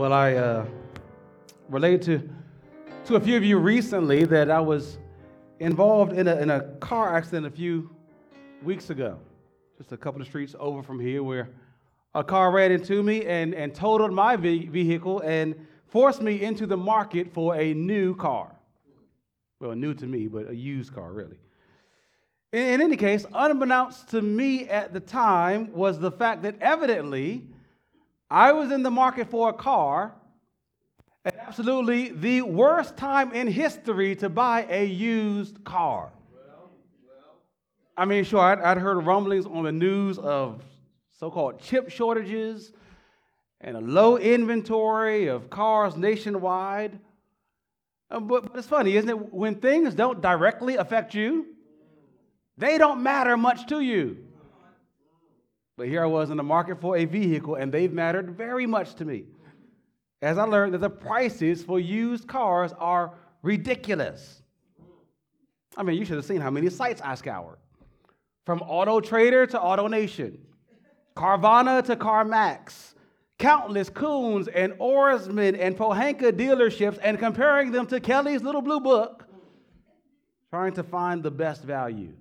Well, I uh, related to, to a few of you recently that I was involved in a, in a car accident a few weeks ago, just a couple of streets over from here, where a car ran into me and, and totaled my vehicle and forced me into the market for a new car. Well, new to me, but a used car, really. In, in any case, unbeknownst to me at the time was the fact that evidently I was in the market for a car at absolutely the worst time in history to buy a used car. I mean, sure, I'd, I'd heard rumblings on the news of so called chip shortages and a low inventory of cars nationwide. Uh, but, but it's funny, isn't it? When things don't directly affect you, they don't matter much to you. But here I was in the market for a vehicle, and they've mattered very much to me. As I learned that the prices for used cars are ridiculous. I mean, you should have seen how many sites I scoured from Auto Trader to Auto Nation, Carvana to CarMax, countless Koons and Ourisman and Pohanka dealerships, and comparing them to Kelley's Little Blue Book, trying to find the best value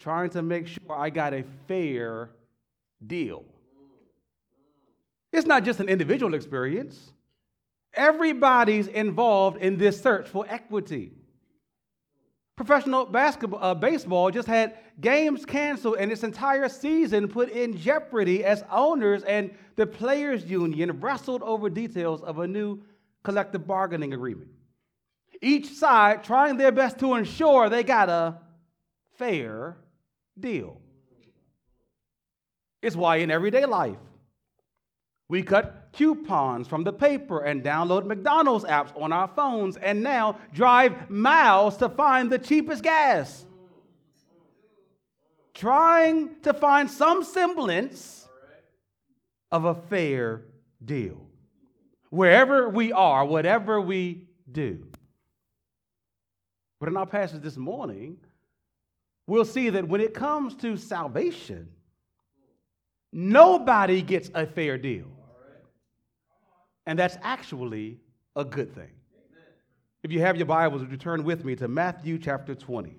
trying to make sure I got a fair deal. It's not just an individual experience. Everybody's involved in this search for equity. Professional basketball, uh, baseball just had games canceled and its entire season put in jeopardy as owners and the players' union wrestled over details of a new collective bargaining agreement. Each side trying their best to ensure they got a fair deal. It's why in everyday life, we cut coupons from the paper and download McDonald's apps on our phones and now drive miles to find the cheapest gas. Trying to find some semblance of a fair deal. Wherever we are, whatever we do. But in our passage this morning, we'll see that when it comes to salvation, nobody gets a fair deal. And that's actually a good thing. If you have your Bibles, would you turn with me to Matthew chapter 20?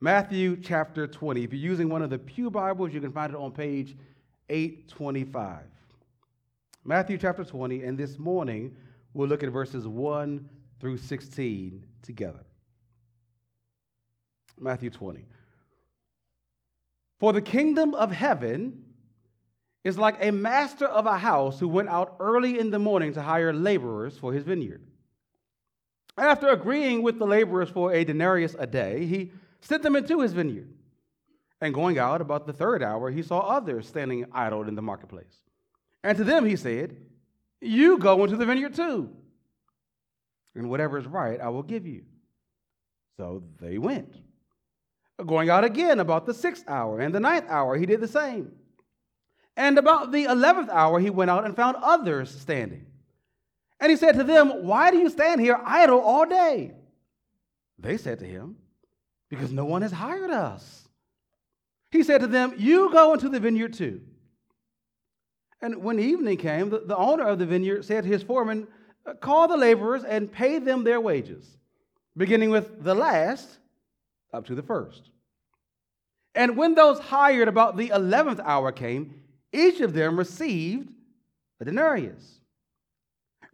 Matthew chapter 20. If you're using one of the Pew Bibles, you can find it on page 825. Matthew chapter 20, and this morning we'll look at verses 1 through 16 together. Matthew 20. For the kingdom of heaven is like a master of a house who went out early in the morning to hire laborers for his vineyard. After agreeing with the laborers for a denarius a day, he sent them into his vineyard. And going out about the third hour, he saw others standing idle in the marketplace. And to them he said, You go into the vineyard too, and whatever is right I will give you. So they went. Going out again about the sixth hour and the ninth hour, he did the same. And about the eleventh hour, he went out and found others standing. And he said to them, Why do you stand here idle all day? They said to him, Because no one has hired us. He said to them, You go into the vineyard too. And when evening came, the, the owner of the vineyard said to his foreman, Call the laborers and pay them their wages, beginning with the last up to the first. And when those hired about the 11th hour came, each of them received a denarius.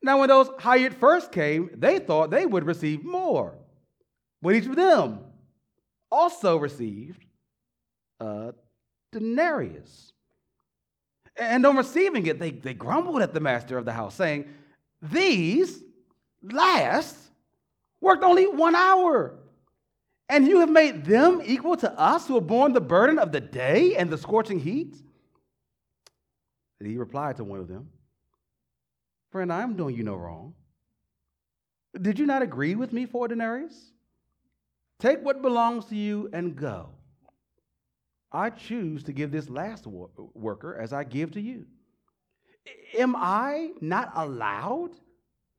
Now, when those hired first came, they thought they would receive more. But each of them also received a denarius. And on receiving it, they, they grumbled at the master of the house, saying, These last worked only one hour and you have made them equal to us who have borne the burden of the day and the scorching heat? And he replied to one of them, Friend, I am doing you no wrong. Did you not agree with me for denarius? Take what belongs to you and go. I choose to give this last worker as I give to you. Am I not allowed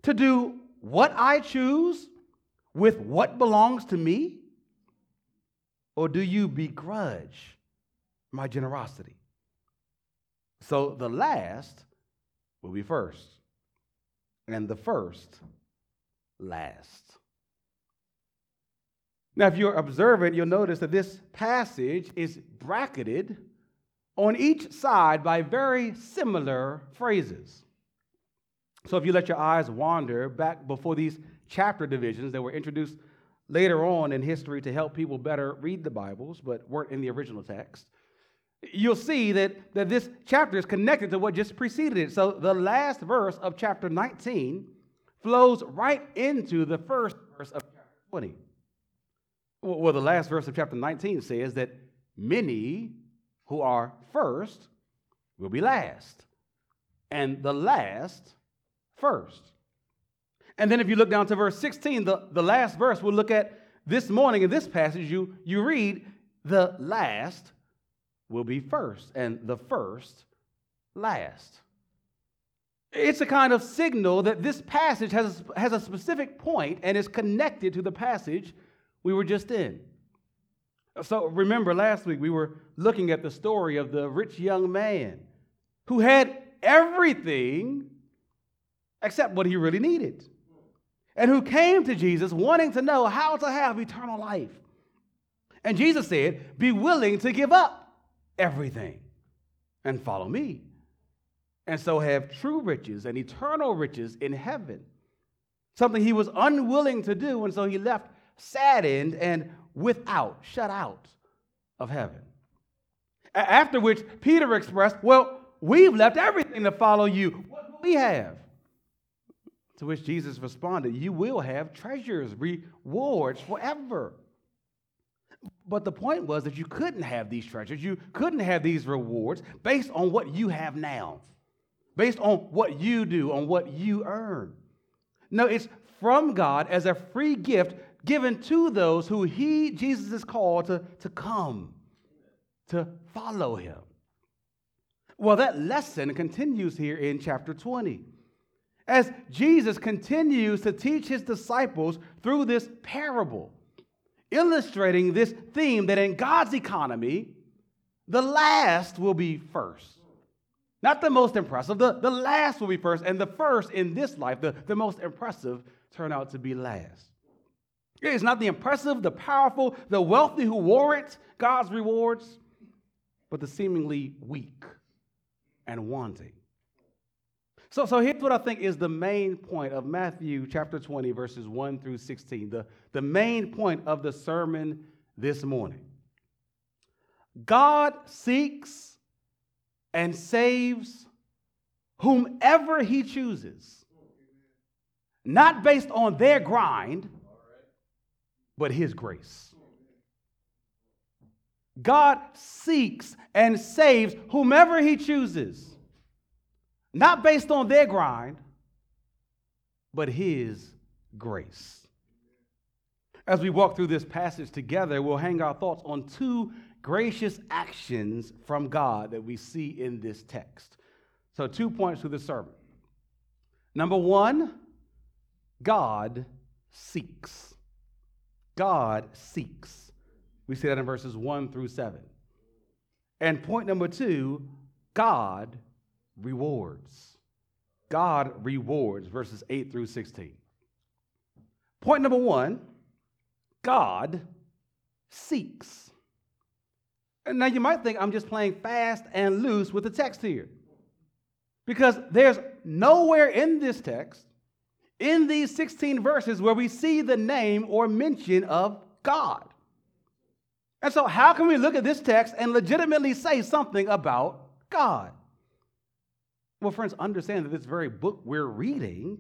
to do what I choose with what belongs to me? Or do you begrudge my generosity? So the last will be first, and the first last. Now, if you're observant, you'll notice that this passage is bracketed on each side by very similar phrases. So, if you let your eyes wander back before these chapter divisions that were introduced later on in history to help people better read the Bibles, but weren't in the original text, you'll see that, that this chapter is connected to what just preceded it. So, the last verse of chapter 19 flows right into the first verse of chapter 20. Well, the last verse of chapter 19 says that many who are first will be last, and the last first. And then if you look down to verse 16, the, the last verse we'll look at this morning in this passage, you, you read, the last will be first, and the first last. It's a kind of signal that this passage has, has a specific point and is connected to the passage we were just in. So remember, last week we were looking at the story of the rich young man who had everything except what he really needed, and who came to Jesus wanting to know how to have eternal life. And Jesus said, Be willing to give up everything and follow me, and so have true riches and eternal riches in heaven. Something he was unwilling to do, and so he left saddened and without, shut out of heaven. After which Peter expressed, Well, we've left everything to follow you. What do we have? To which Jesus responded, You will have treasures, rewards forever. But the point was that you couldn't have these treasures, you couldn't have these rewards based on what you have now, based on what you do, on what you earn. No, it's from God as a free gift given to those who he, Jesus, is called to, to come, to follow him. Well, that lesson continues here in chapter 20. As Jesus continues to teach his disciples through this parable, illustrating this theme that in God's economy, the last will be first. Not the most impressive, the, the last will be first, and the first in this life, the, the most impressive, turn out to be last. It's not the impressive, the powerful, the wealthy who warrant God's rewards, but the seemingly weak and wanting. So, so here's what I think is the main point of Matthew chapter 20, verses 1 through 16. The, the main point of the sermon this morning. God seeks and saves whomever he chooses, not based on their grind but His grace. God seeks and saves whomever He chooses, not based on their grind, but His grace. As we walk through this passage together, we'll hang our thoughts on two gracious actions from God that we see in this text. So, two points to the sermon. Number one, God seeks. God seeks. We see that in verses 1 through 7. And point number two, God rewards. God rewards, verses 8 through 16. Point number one, God seeks. And now you might think I'm just playing fast and loose with the text here. Because there's nowhere in this text in these 16 verses where we see the name or mention of God. And so, how can we look at this text and legitimately say something about God? Well, friends, understand that this very book we're reading,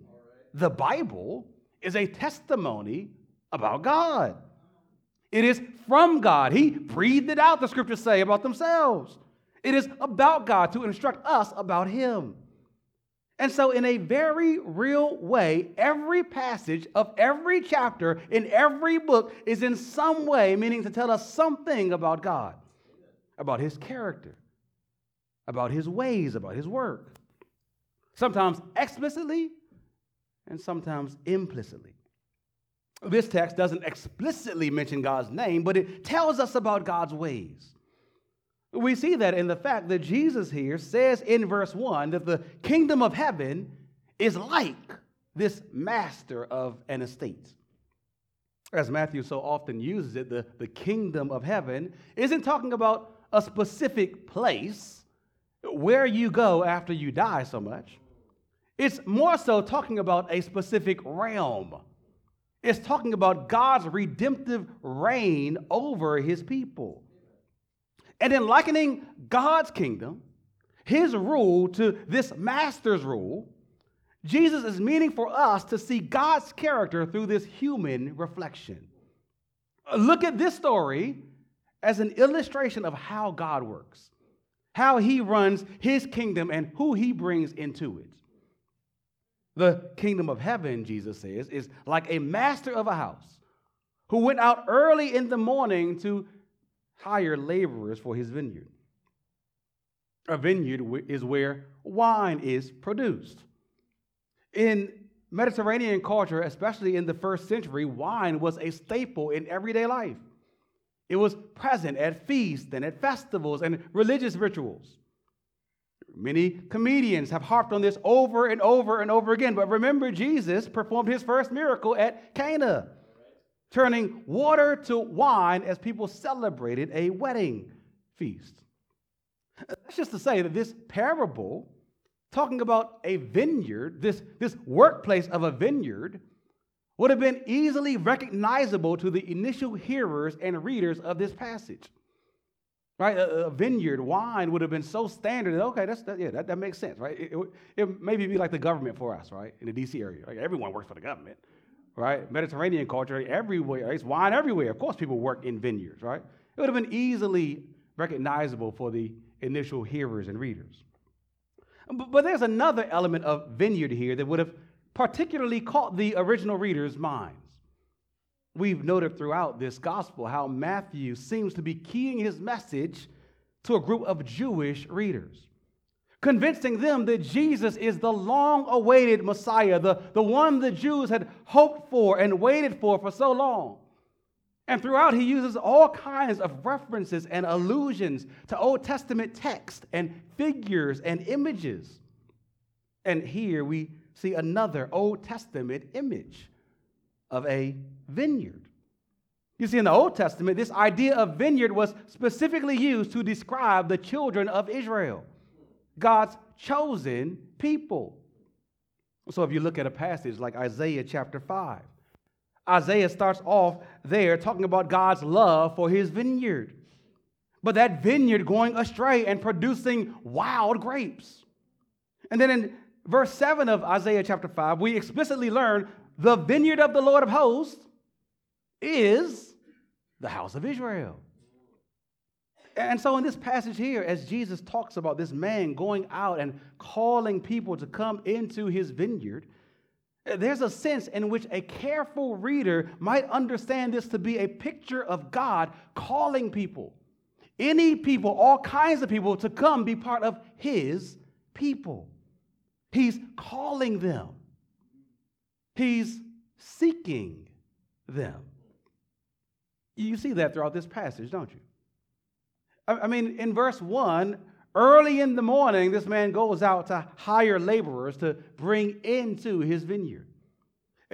the Bible, is a testimony about God. It is from God. He breathed it out, the scriptures say about themselves. It is about God to instruct us about Him. And so, in a very real way, every passage of every chapter in every book is in some way meaning to tell us something about God, about His character, about His ways, about His work. Sometimes explicitly and sometimes implicitly. This text doesn't explicitly mention God's name, but it tells us about God's ways. We see that in the fact that Jesus here says in verse 1 that the kingdom of heaven is like this master of an estate. As Matthew so often uses it, the, the kingdom of heaven isn't talking about a specific place where you go after you die so much. It's more so talking about a specific realm. It's talking about God's redemptive reign over his people. And in likening God's kingdom, his rule, to this master's rule, Jesus is meaning for us to see God's character through this human reflection. Look at this story as an illustration of how God works, how he runs his kingdom, and who he brings into it. The kingdom of heaven, Jesus says, is like a master of a house who went out early in the morning to hire laborers for his vineyard. A vineyard is where wine is produced. In Mediterranean culture, especially in the first century, wine was a staple in everyday life. It was present at feasts and at festivals and religious rituals. Many comedians have harped on this over and over and over again, but remember, Jesus performed his first miracle at Cana turning water to wine as people celebrated a wedding feast. That's just to say that this parable, talking about a vineyard, this, this workplace of a vineyard, would have been easily recognizable to the initial hearers and readers of this passage. Right? A, a vineyard, wine would have been so standard that, okay, that's, that, yeah, that, that makes sense, right? It, it, it maybe be like the government for us, right? In the DC area. Right? Everyone works for the government right? Mediterranean culture, everywhere, it's wine everywhere. Of course, people work in vineyards, right? It would have been easily recognizable for the initial hearers and readers. But, but there's another element of vineyard here that would have particularly caught the original readers' minds. We've noted throughout this gospel how Matthew seems to be keying his message to a group of Jewish readers convincing them that Jesus is the long awaited Messiah, the, the one the Jews had hoped for and waited for for so long. And throughout, he uses all kinds of references and allusions to Old Testament text and figures and images. And here we see another Old Testament image of a vineyard. You see, in the Old Testament, this idea of vineyard was specifically used to describe the children of Israel. God's chosen people. So if you look at a passage like Isaiah chapter 5, Isaiah starts off there talking about God's love for his vineyard. But that vineyard going astray and producing wild grapes. And then in verse 7 of Isaiah chapter 5, we explicitly learn the vineyard of the Lord of hosts is the house of Israel. And so, in this passage here, as Jesus talks about this man going out and calling people to come into his vineyard, there's a sense in which a careful reader might understand this to be a picture of God calling people, any people, all kinds of people, to come be part of his people. He's calling them, he's seeking them. You see that throughout this passage, don't you? I mean, in verse 1, early in the morning, this man goes out to hire laborers to bring into his vineyard.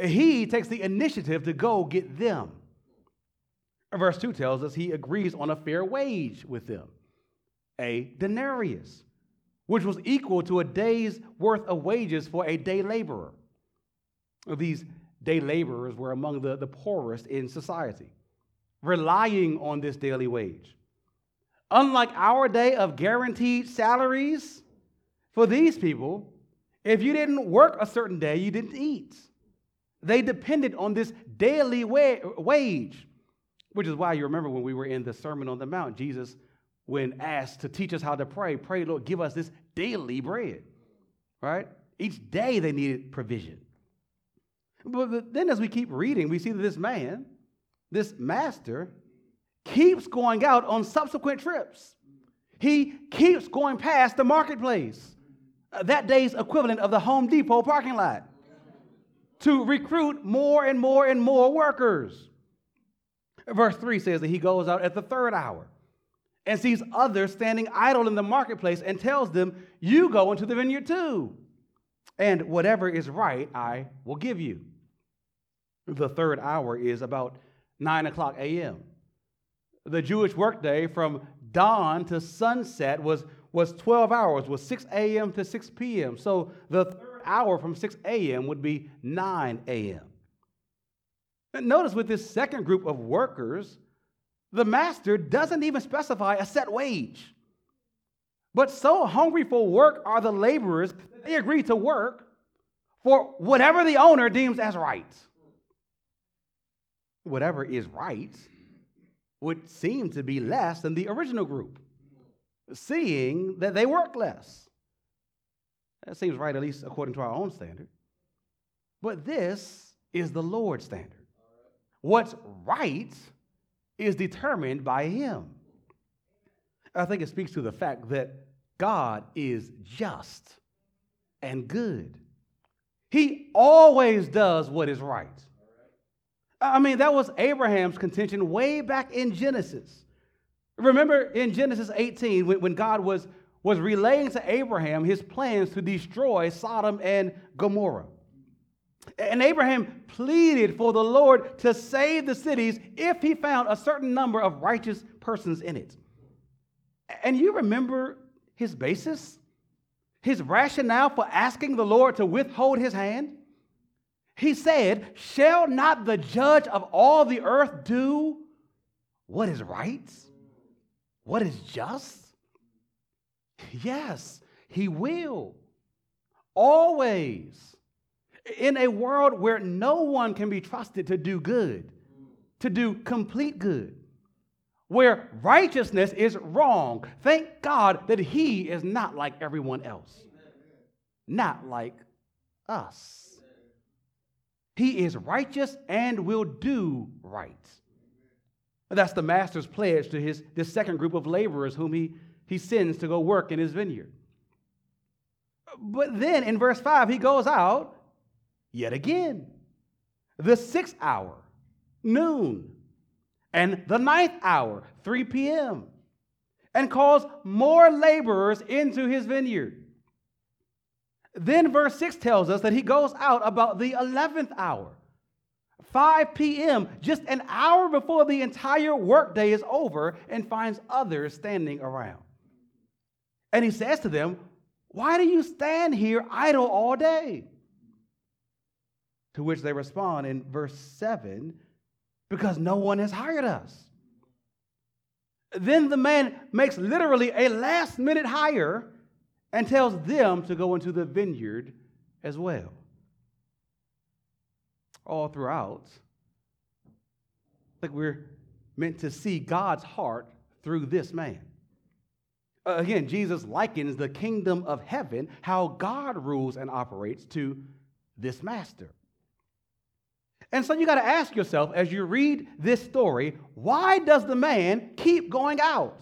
He takes the initiative to go get them. Verse 2 tells us he agrees on a fair wage with them, a denarius, which was equal to a day's worth of wages for a day laborer. These day laborers were among the, the poorest in society, relying on this daily wage. Unlike our day of guaranteed salaries, for these people, if you didn't work a certain day, you didn't eat. They depended on this daily wa- wage, which is why you remember when we were in the Sermon on the Mount, Jesus, when asked to teach us how to pray, pray, Lord, give us this daily bread, right? Each day they needed provision. But then as we keep reading, we see that this man, this master, keeps going out on subsequent trips. He keeps going past the marketplace, uh, that day's equivalent of the Home Depot parking lot, to recruit more and more and more workers. Verse 3 says that he goes out at the third hour and sees others standing idle in the marketplace and tells them, You go into the vineyard too, and whatever is right, I will give you. The third hour is about 9 o'clock a.m. The Jewish workday from dawn to sunset was, was 12 hours, was 6 a.m. to 6 p.m. So the third hour from 6 a.m. would be 9 a.m. Notice with this second group of workers, the master doesn't even specify a set wage. But so hungry for work are the laborers, they agree to work for whatever the owner deems as right. Whatever is right would seem to be less than the original group, seeing that they work less. That seems right, at least according to our own standard. But this is the Lord's standard. What's right is determined by Him. I think it speaks to the fact that God is just and good. He always does what is right. I mean, that was Abraham's contention way back in Genesis. Remember in Genesis 18, when, God was, was relaying to Abraham his plans to destroy Sodom and Gomorrah. And Abraham pleaded for the Lord to save the cities if he found a certain number of righteous persons in it. And you remember his basis? His rationale for asking the Lord to withhold his hand? He said, Shall not the judge of all the earth do what is right? What is just? Yes, he will. Always in a world where no one can be trusted to do good, to do complete good, where righteousness is wrong, thank God that He is not like everyone else, not like us. He is righteous and will do right. That's the master's pledge to his this second group of laborers whom he, he sends to go work in his vineyard. But then in verse 5, he goes out yet again. The sixth hour, noon, and the ninth hour, 3 p.m., and calls more laborers into his vineyard. Then verse 6 tells us that he goes out about the 11th hour, 5 p.m., just an hour before the entire workday is over, and finds others standing around. And he says to them, Why do you stand here idle all day? To which they respond in verse 7 because no one has hired us. Then the man makes literally a last minute hire and tells them to go into the vineyard as well. All throughout, like we're meant to see God's heart through this man. Uh, again, Jesus likens the kingdom of heaven, how God rules and operates, to this master. And so you got to ask yourself as you read this story why does the man keep going out?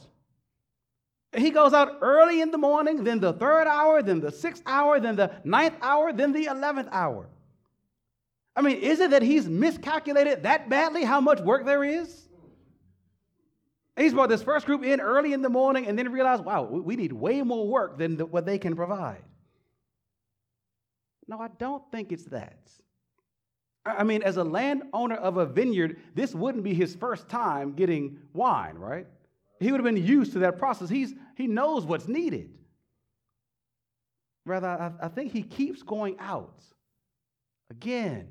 He goes out early in the morning, then the third hour, then the sixth hour, then the ninth hour, then the eleventh hour. I mean, is it that he's miscalculated that badly how much work there is? He's brought this first group in early in the morning and then realized, wow, we need way more work than what they can provide. No, I don't think it's that. I mean, as a landowner of a vineyard, this wouldn't be his first time getting wine, right? He would have been used to that process. He's, he knows what's needed. Rather, I, I think he keeps going out again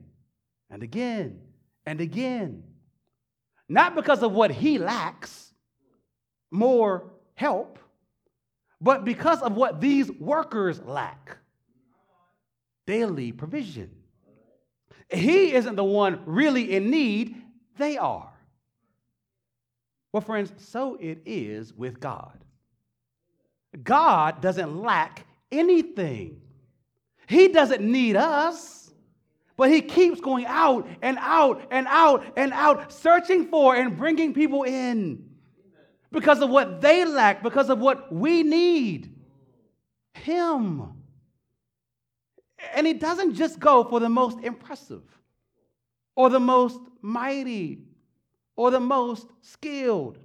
and again and again. Not because of what he lacks, more help, but because of what these workers lack daily provision. He isn't the one really in need, they are. Well, friends, so it is with God. God doesn't lack anything, He doesn't need us. But he keeps going out and out and out and out, searching for and bringing people in because of what they lack, because of what we need. Him. And he doesn't just go for the most impressive or the most mighty or the most skilled.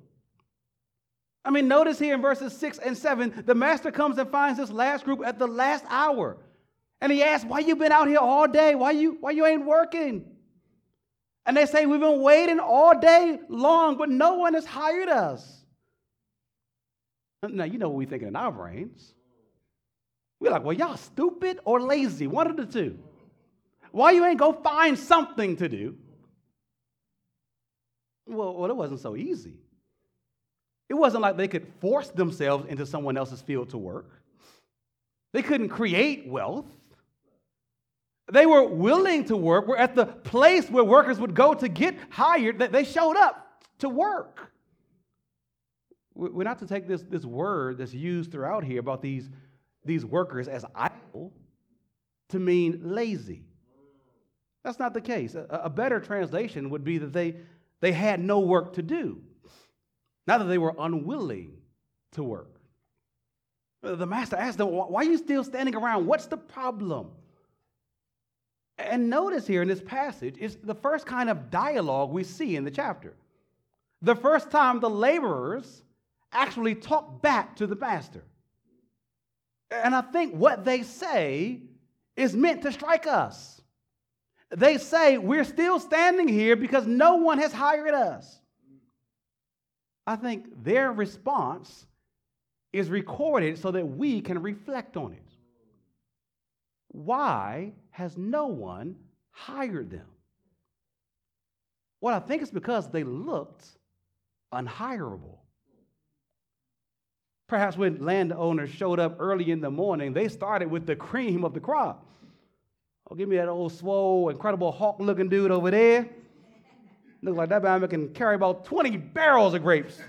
I mean, notice here in verses 6 and 7, the master comes and finds this last group at the last hour. And he asks, Why you been out here all day? Why you, why you ain't working? And they say, We've been waiting all day long, but no one has hired us. Now, you know what we think in our brains. We're like, Well, y'all stupid or lazy, one of the two. Why you ain't go find something to do? Well, well, it wasn't so easy. It wasn't like they could force themselves into someone else's field to work. They couldn't create wealth. They were willing to work. We're at the place where workers would go to get hired, they showed up to work. We're not to take this, this word that's used throughout here about these, these workers as idle to mean lazy. That's not the case. A, a better translation would be that they, they had no work to do, not that they were unwilling to work. The master asked them, Why are you still standing around? What's the problem? And notice here in this passage is the first kind of dialogue we see in the chapter. The first time the laborers actually talk back to the master. And I think what they say is meant to strike us. They say, We're still standing here because no one has hired us. I think their response is recorded so that we can reflect on it. Why has no one hired them? Well, I think it's because they looked unhirable. Perhaps when landowners showed up early in the morning, they started with the cream of the crop. Oh, give me that old swole, Incredible Hulk looking dude over there. Looks like that man can carry about 20 barrels of grapes.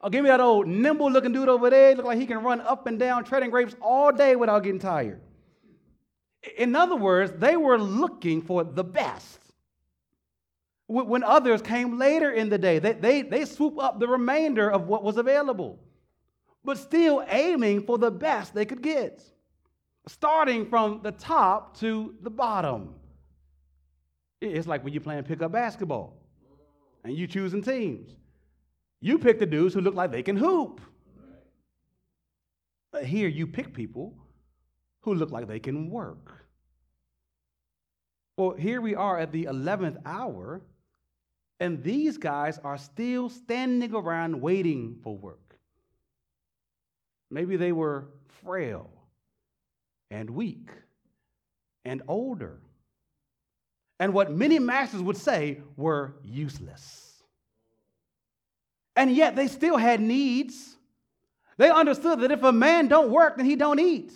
Oh, give me that old nimble looking dude over there. Look like he can run up and down treading grapes all day without getting tired. In other words, they were looking for the best. When others came later in the day, they, they, they swoop up the remainder of what was available, but still aiming for the best they could get, starting from the top to the bottom. It's like when you're playing pickup basketball and you're choosing teams. You pick the dudes who look like they can hoop. But here you pick people who look like they can work. Well, here we are at the 11th hour, and these guys are still standing around waiting for work. Maybe they were frail and weak and older, and what many masters would say were useless. And yet they still had needs. They understood that if a man don't work, then he don't eat.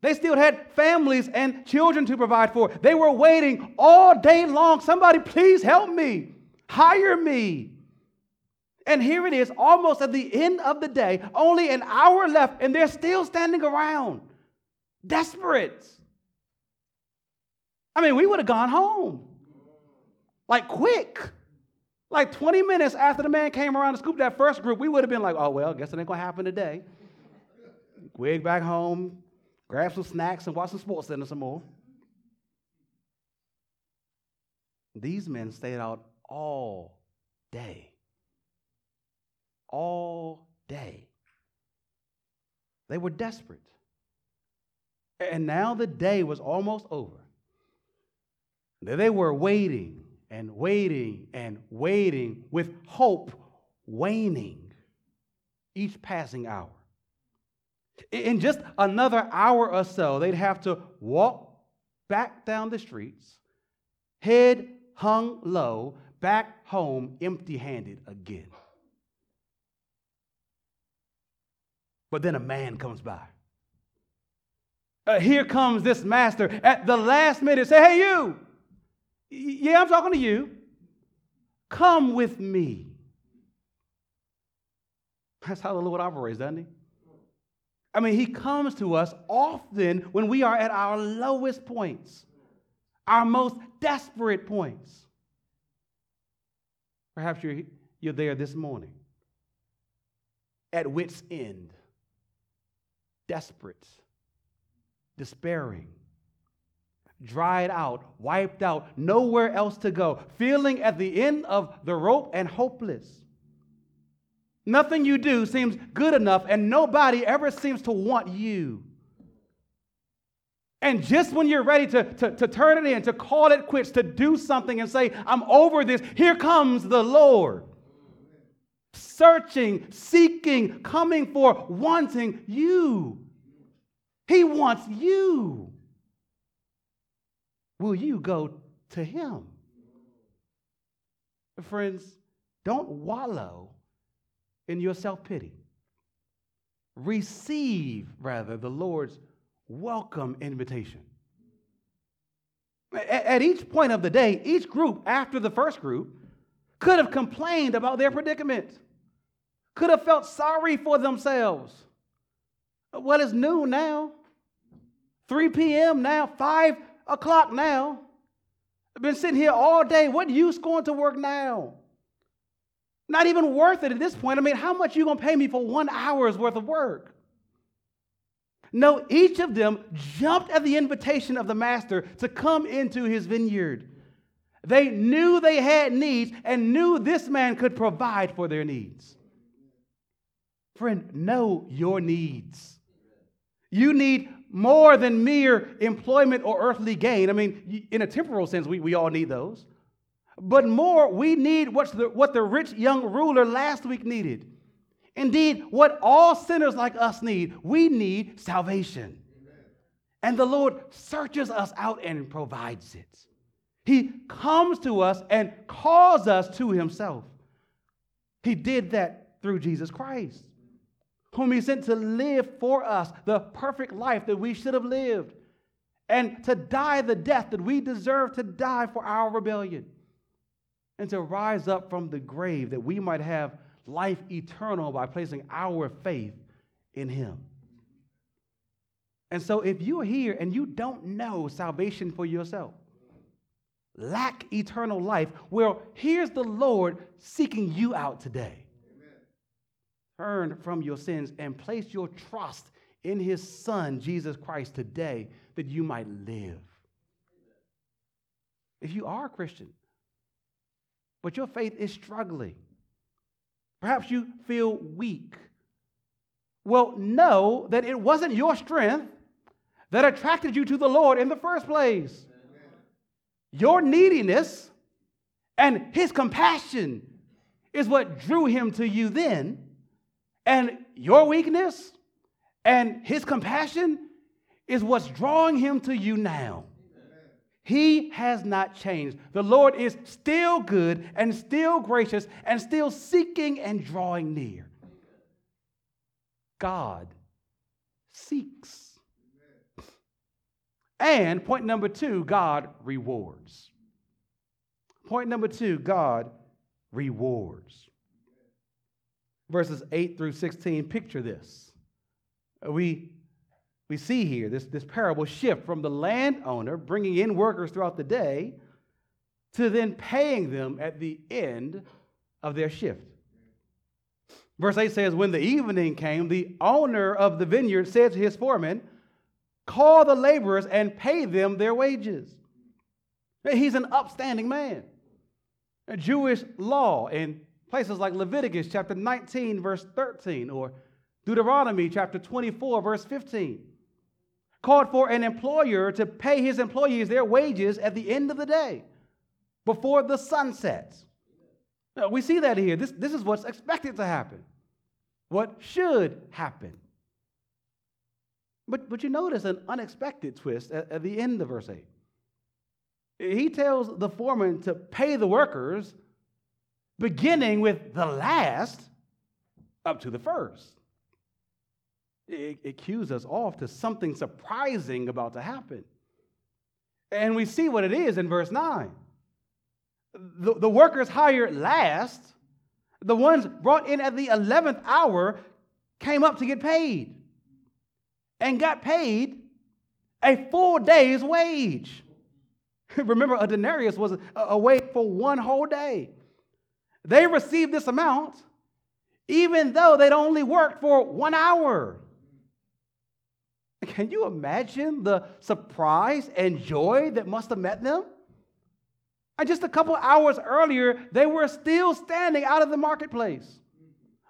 They still had families and children to provide for. They were waiting all day long. Somebody, please help me. Hire me. And here it is, almost at the end of the day, only an hour left, and they're still standing around, desperate. I mean, we would have gone home like quick. Like 20 minutes after the man came around to scoop that first group, we would have been like, oh, well, guess it ain't to happen today. Wig back home, grab some snacks, and watch some SportsCenter some more. These men stayed out all day. All day. They were desperate. And now the day was almost over. They were waiting and waiting and waiting with hope waning each passing hour. In just another hour or so, they'd have to walk back down the streets, head hung low, back home empty handed again. But then a man comes by. Uh, here comes this master at the last minute. Say, hey, you, yeah, I'm talking to you. Come with me. That's how the Lord operates, doesn't he? I mean, he comes to us often when we are at our lowest points, our most desperate points. Perhaps you're, you're there this morning, at wit's end, desperate, despairing dried out, wiped out, nowhere else to go, feeling at the end of the rope and hopeless. Nothing you do seems good enough, and nobody ever seems to want you. And just when you're ready to, to, to, turn it in, to call it quits, to do something and say, I'm over this, here comes the Lord. Searching, seeking, coming for, wanting you. He wants you. Will you go to Him? Friends, don't wallow in your self pity. Receive, rather, the Lord's welcome invitation. At each point of the day, each group after the first group could have complained about their predicament, could have felt sorry for themselves. Well, it's noon now, 3 p.m. now, 5 o'clock now. I've been sitting here all day. What use going to work now? Not even worth it at this point. I mean, how much are you to pay me for one hour's worth of work? No, each of them jumped at the invitation of the master to come into his vineyard. They knew they had needs and knew this man could provide for their needs. Friend, know your needs. You need more than mere employment or earthly gain. I mean, in a temporal sense, we, we all need those. But more, we need what's the, what the rich young ruler last week needed. Indeed, what all sinners like us need, we need salvation. Amen. And the Lord searches us out and provides it. He comes to us and calls us to Himself. He did that through Jesus Christ, whom He sent to live for us the perfect life that we should have lived, and to die the death that we deserve to die for our rebellion, and to rise up from the grave that we might have life eternal by placing our faith in Him. And so, if you're here and you don't know salvation for yourself, lack eternal life, well, here's the Lord seeking you out today. Amen. Turn from your sins and place your trust in His Son, Jesus Christ, today that you might live. If you are a Christian, but your faith is struggling, Perhaps you feel weak. Well, know that it wasn't your strength that attracted you to the Lord in the first place. Your neediness and His compassion is what drew Him to you then. And your weakness and His compassion is what's drawing Him to you now. He has not changed. The Lord is still good and still gracious and still seeking and drawing near. God seeks. And point number two, God rewards. Point number two, God rewards. Verses 8 through 16, picture this. We we see here this, this parable shift from the landowner bringing in workers throughout the day to then paying them at the end of their shift. Verse 8 says, When the evening came, the owner of the vineyard said to his foreman, Call the laborers and pay them their wages. He's an upstanding man. Jewish law in places like Leviticus chapter 19, verse 13, or Deuteronomy chapter 24, verse 15 called for an employer to pay his employees their wages at the end of the day before the sun sets. Now, we see that here. This, this is what's expected to happen, what should happen. But, but you notice an unexpected twist at, at the end of verse 8. He tells the foreman to pay the workers, beginning with the last up to the first it, cues us off to something surprising about to happen. And we see what it is in verse 9. The, the workers hired last, the ones brought in at the 11th hour, came up to get paid and got paid a full day's wage. Remember, a denarius was a, a wage for one whole day. They received this amount even though they'd only worked for one hour. Can you imagine the surprise and joy that must have met them? And just a couple hours earlier, they were still standing out of the marketplace,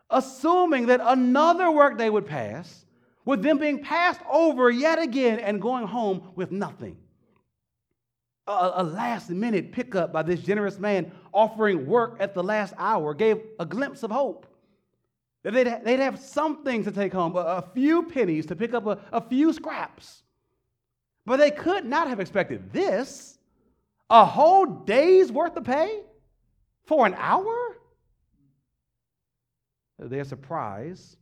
assuming that another workday would pass, with them being passed over yet again and going home with nothing. A, a last minute pickup by this generous man offering work at the last hour gave a glimpse of hope. They'd, they'd have something to take home, a, a few pennies to pick up a, a few scraps. But they could not have expected this a whole day's worth of pay for an hour? Their surprise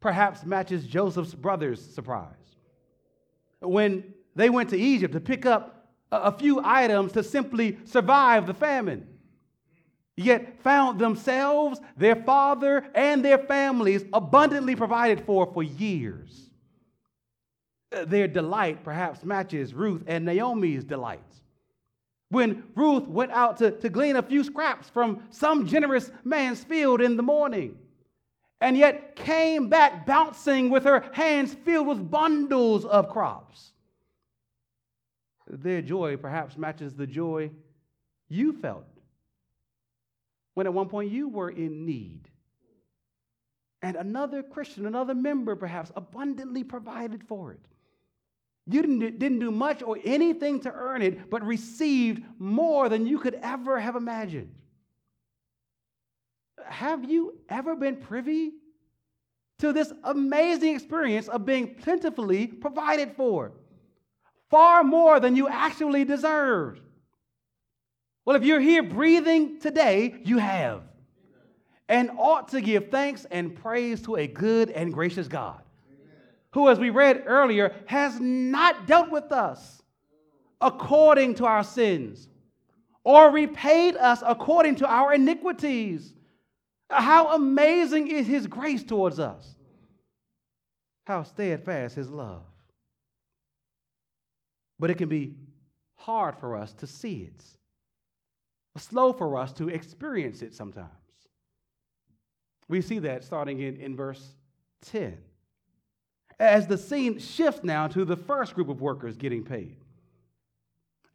perhaps matches Joseph's brother's surprise. When they went to Egypt to pick up a few items to simply survive the famine, yet found themselves, their father, and their families abundantly provided for for years. Uh, their delight perhaps matches Ruth and Naomi's delights. When Ruth went out to, to glean a few scraps from some generous man's field in the morning, and yet came back bouncing with her hands filled with bundles of crops. Their joy perhaps matches the joy you felt when at one point you were in need. And another Christian, another member perhaps, abundantly provided for it. You didn't, didn't do much or anything to earn it, but received more than you could ever have imagined. Have you ever been privy to this amazing experience of being plentifully provided for? Far more than you actually deserved. Well, if you're here breathing today, you have. And ought to give thanks and praise to a good and gracious God, who, as we read earlier, has not dealt with us according to our sins or repaid us according to our iniquities. How amazing is his grace towards us. How steadfast his love. But it can be hard for us to see it, slow for us to experience it sometimes. We see that starting in, in verse 10. As the scene shifts now to the first group of workers getting paid.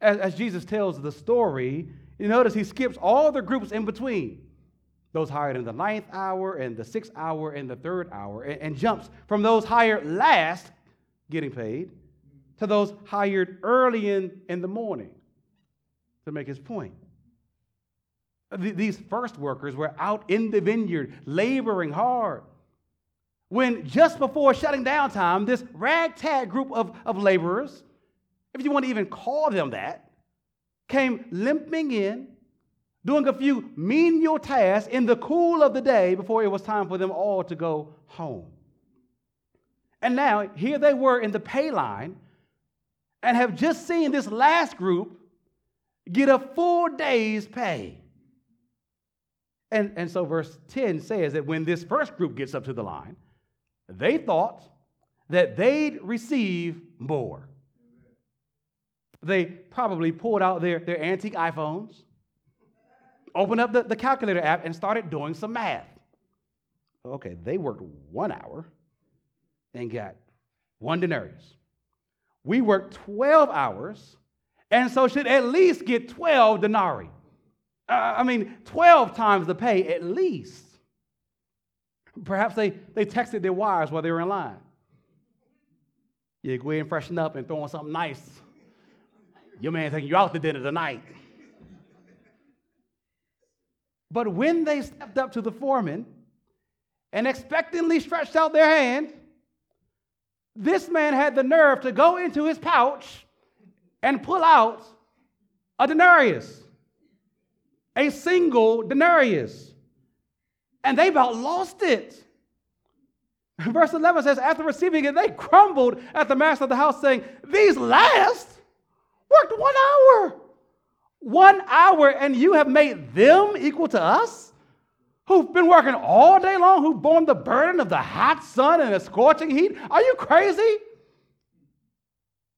As, as Jesus tells the story, you notice he skips all the groups in between those hired in the ninth hour and the sixth hour and the third hour, and, and jumps from those hired last getting paid to those hired early in, in the morning to make his point. These first workers were out in the vineyard laboring hard. When just before shutting down time, this ragtag group of, of laborers, if you want to even call them that, came limping in doing a few menial tasks in the cool of the day before it was time for them all to go home. And now, here they were in the pay line and have just seen this last group get a full day's pay. And, and so, verse 10 says that when this first group gets up to the line, they thought that they'd receive more. They probably pulled out their, their antique iPhones opened up the, the calculator app and started doing some math. Okay, they worked one hour and got one denarius. We worked 12 hours and so should at least get 12 denarii. I mean, 12 times the pay at least. Perhaps they, they texted their wives while they were in line. Yeah, go ahead and freshen up and throw on something nice. Your man taking you out to dinner tonight. But when they stepped up to the foreman and expectantly stretched out their hand, this man had the nerve to go into his pouch and pull out a denarius, a single denarius. And they about lost it. Verse 11 says, After receiving it, they crumbled at the master of the house, saying, These last worked one hour. One hour, and you have made them equal to us? Who've been working all day long, who've borne the burden of the hot sun and the scorching heat? Are you crazy?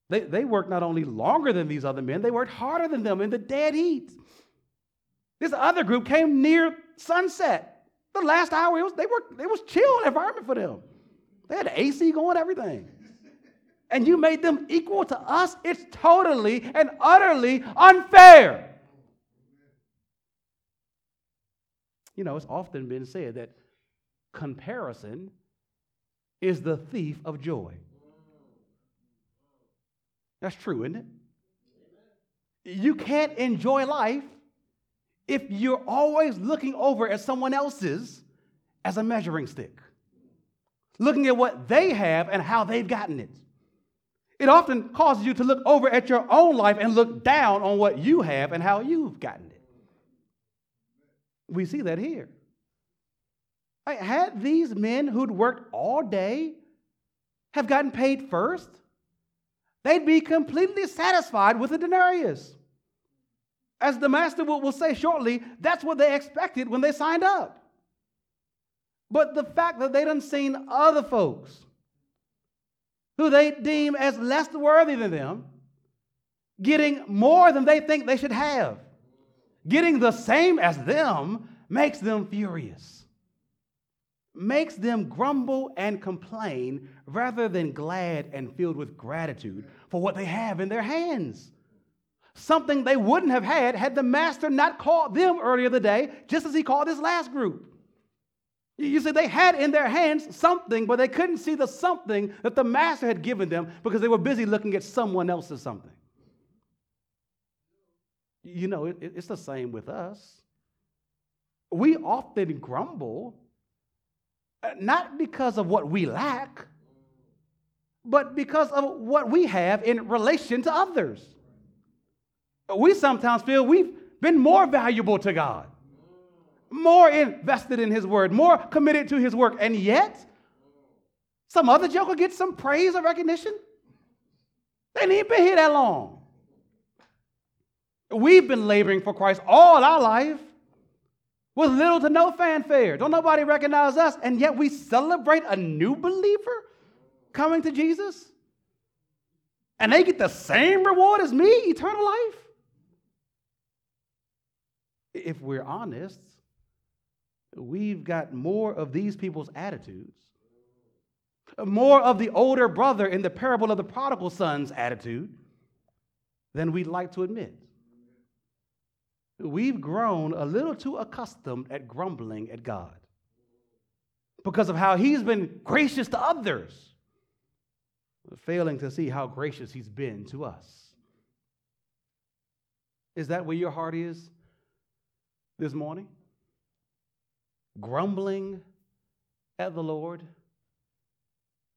They, they worked not only longer than these other men, they worked harder than them in the dead heat. This other group came near sunset. The last hour, it was, they were, it was chill environment for them. They had AC going, everything and you made them equal to us, it's totally and utterly unfair. You know, it's often been said that comparison is the thief of joy. That's true, isn't it? You can't enjoy life if you're always looking over at someone else's as a measuring stick, looking at what they have and how they've gotten it. It often causes you to look over at your own life and look down on what you have and how you've gotten it. We see that here. Had these men who'd worked all day have gotten paid first, they'd be completely satisfied with a denarius. As the master will, say shortly, that's what they expected when they signed up. But the fact that they done seen other folks who they deem as less worthy than them getting more than they think they should have, getting the same as them makes them furious, makes them grumble and complain rather than glad and filled with gratitude for what they have in their hands. Something they wouldn't have had had the master not called them earlier the day, just as he called this last group. You see, they had in their hands something, but they couldn't see the something that the master had given them because they were busy looking at someone else's something. You know, it, it's the same with us. We often grumble, uh, not because of what we lack, but because of what we have in relation to others. We sometimes feel we've been more valuable to God more invested in his word, more committed to his work, and yet some other joker gets some praise or recognition. They ain't been here that long. We've been laboring for Christ all our life with little to no fanfare. Don't nobody recognize us, and yet we celebrate a new believer coming to Jesus? And they get the same reward as me, eternal life? If we're honest, we've got more of these people's attitudes, more of the older brother in the parable of the prodigal son's attitude than we'd like to admit. We've grown a little too accustomed at grumbling at God because of how He's been gracious to others, failing to see how gracious He's been to us. Is that where your heart is this morning? grumbling at the Lord,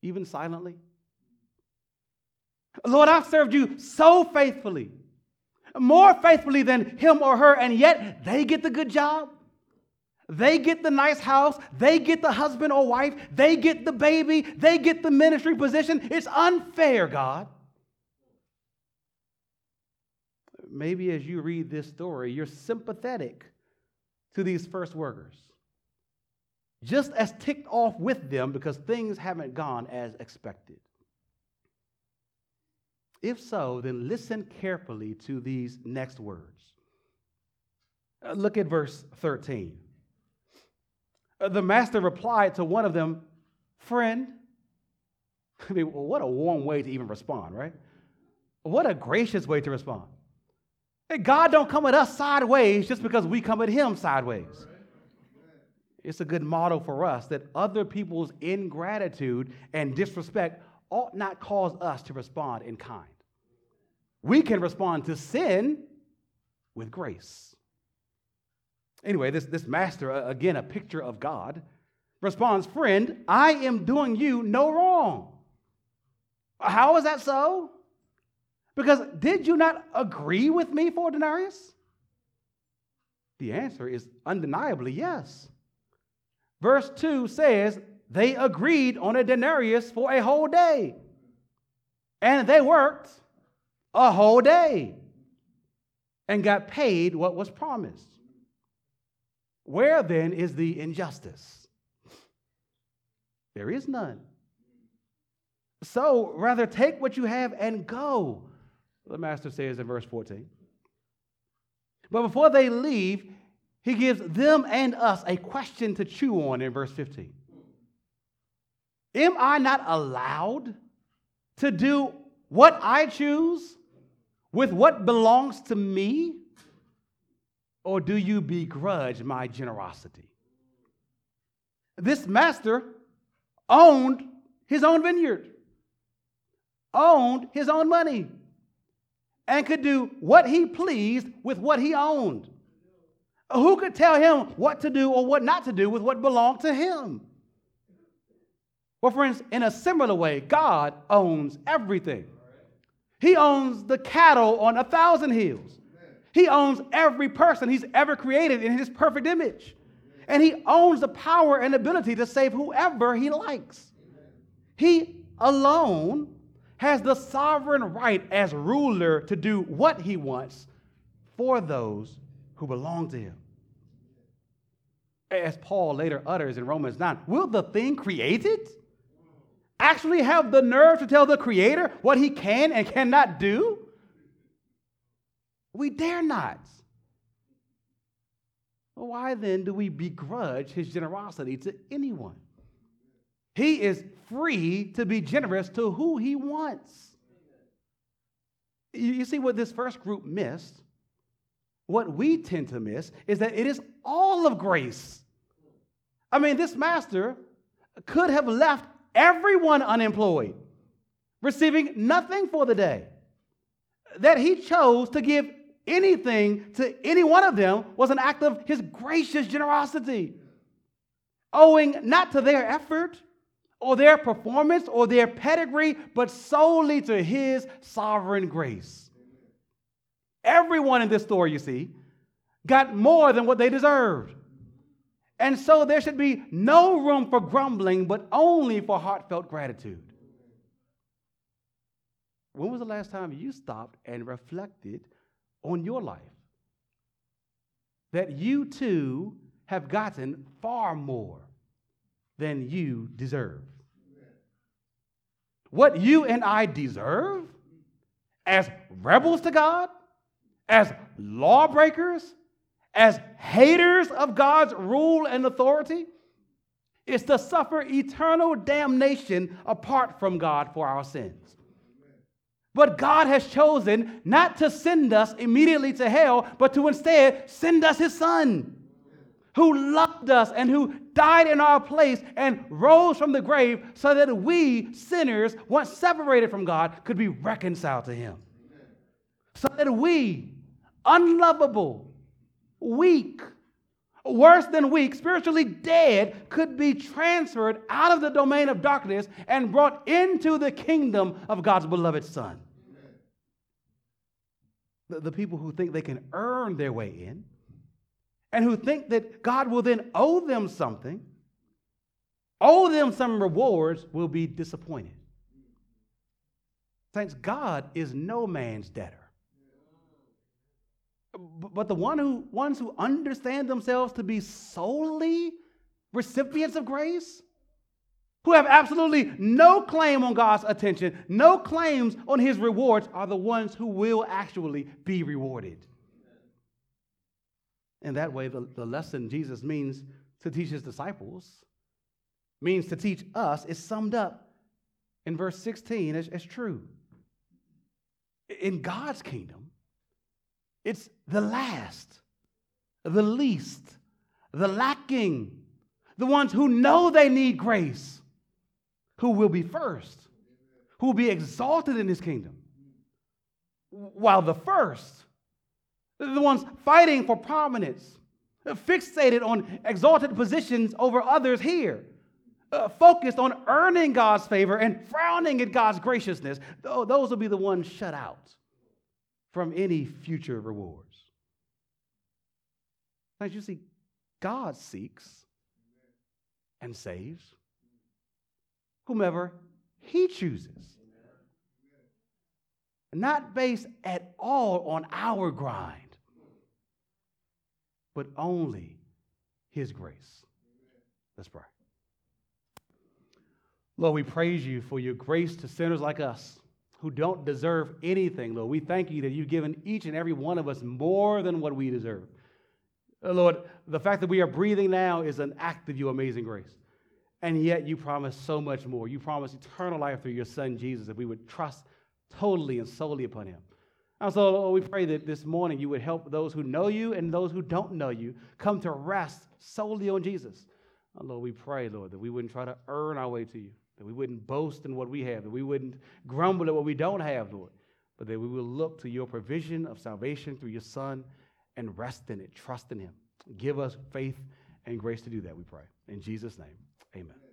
even silently? Lord, I've served you so faithfully, more faithfully than him or her, and yet they get the good job. They get the nice house. They get the husband or wife. They get the baby. They get the ministry position. It's unfair, God. Maybe as you read this story, you're sympathetic to these first workers just as ticked off with them because things haven't gone as expected. If so, then listen carefully to these next words. Uh, look at verse 13. Uh, the master replied to one of them, Friend, I mean, what a warm way to even respond, right? What a gracious way to respond. God don't come at us sideways just because we come at him sideways it's a good model for us that other people's ingratitude and disrespect ought not cause us to respond in kind. We can respond to sin with grace. Anyway, this, this master, again, a picture of God, responds, Friend, I am doing you no wrong. How is that so? Because did you not agree with me for a denarius? The answer is undeniably yes. Verse 2 says, They agreed on a denarius for a whole day. And they worked a whole day and got paid what was promised. Where then is the injustice? There is none. So rather take what you have and go, the master says in verse 14. But before they leave, he gives them and us a question to chew on in verse 15. Am I not allowed to do what I choose with what belongs to me? Or do you begrudge my generosity? This master owned his own vineyard, owned his own money, and could do what he pleased with what he owned. Who could tell him what to do or what not to do with what belonged to him? Well, friends, in a similar way, God owns everything. He owns the cattle on a thousand hills. He owns every person he's ever created in his perfect image. And he owns the power and ability to save whoever he likes. He alone has the sovereign right as ruler to do what he wants for those who belong to him. As Paul later utters in Romans 9, will the thing created actually have the nerve to tell the Creator what he can and cannot do? We dare not. Why then do we begrudge his generosity to anyone? He is free to be generous to who he wants. You see what this first group missed? What we tend to miss is that it is all of grace. I mean, this master could have left everyone unemployed, receiving nothing for the day. That he chose to give anything to any one of them was an act of his gracious generosity, owing not to their effort or their performance or their pedigree, but solely to his sovereign grace. Everyone in this story, you see, got more than what they deserved. And so there should be no room for grumbling, but only for heartfelt gratitude. When was the last time you stopped and reflected on your life? That you too have gotten far more than you deserve. What you and I deserve as rebels to God, as lawbreakers, as haters of God's rule and authority is to suffer eternal damnation apart from God for our sins. But God has chosen not to send us immediately to hell, but to instead send us His Son, who loved us and who died in our place and rose from the grave so that we, sinners, once separated from God, could be reconciled to Him. So that we, unlovable, weak, worse than weak, spiritually dead, could be transferred out of the domain of darkness and brought into the kingdom of God's beloved Son. The, the people who think they can earn their way in and who think that God will then owe them something, owe them some rewards, will be disappointed. Thanks, God is no man's debtor. But the one who, ones who understand themselves to be solely recipients of grace, who have absolutely no claim on God's attention, no claims on his rewards, are the ones who will actually be rewarded. In that way, the, the lesson Jesus means to teach his disciples, means to teach us, is summed up in verse 16 as, as true. In God's kingdom, it's the last, the least, the lacking, the ones who know they need grace, who will be first, who will be exalted in his kingdom. While the first, the ones fighting for prominence, fixated on exalted positions over others here, uh, focused on earning God's favor and frowning at God's graciousness, those will be the ones shut out from any future rewards. As you see, God seeks and saves whomever he chooses. Not based at all on our grind, but only his grace. Let's pray. Lord, we praise you for your grace to sinners like us who don't deserve anything, Lord. We thank you that you've given each and every one of us more than what we deserve. Uh, Lord, the fact that we are breathing now is an act of your amazing grace. And yet you promise so much more. You promise eternal life through your son Jesus, if we would trust totally and solely upon him. And so Lord, oh, we pray that this morning you would help those who know you and those who don't know you come to rest solely on Jesus. Oh, Lord, we pray, Lord, that we wouldn't try to earn our way to you, that we wouldn't boast in what we have, that we wouldn't grumble at what we don't have, Lord, but that we will look to your provision of salvation through your Son and rest in it, trust in him. Give us faith and grace to do that, we pray. In Jesus' name, amen.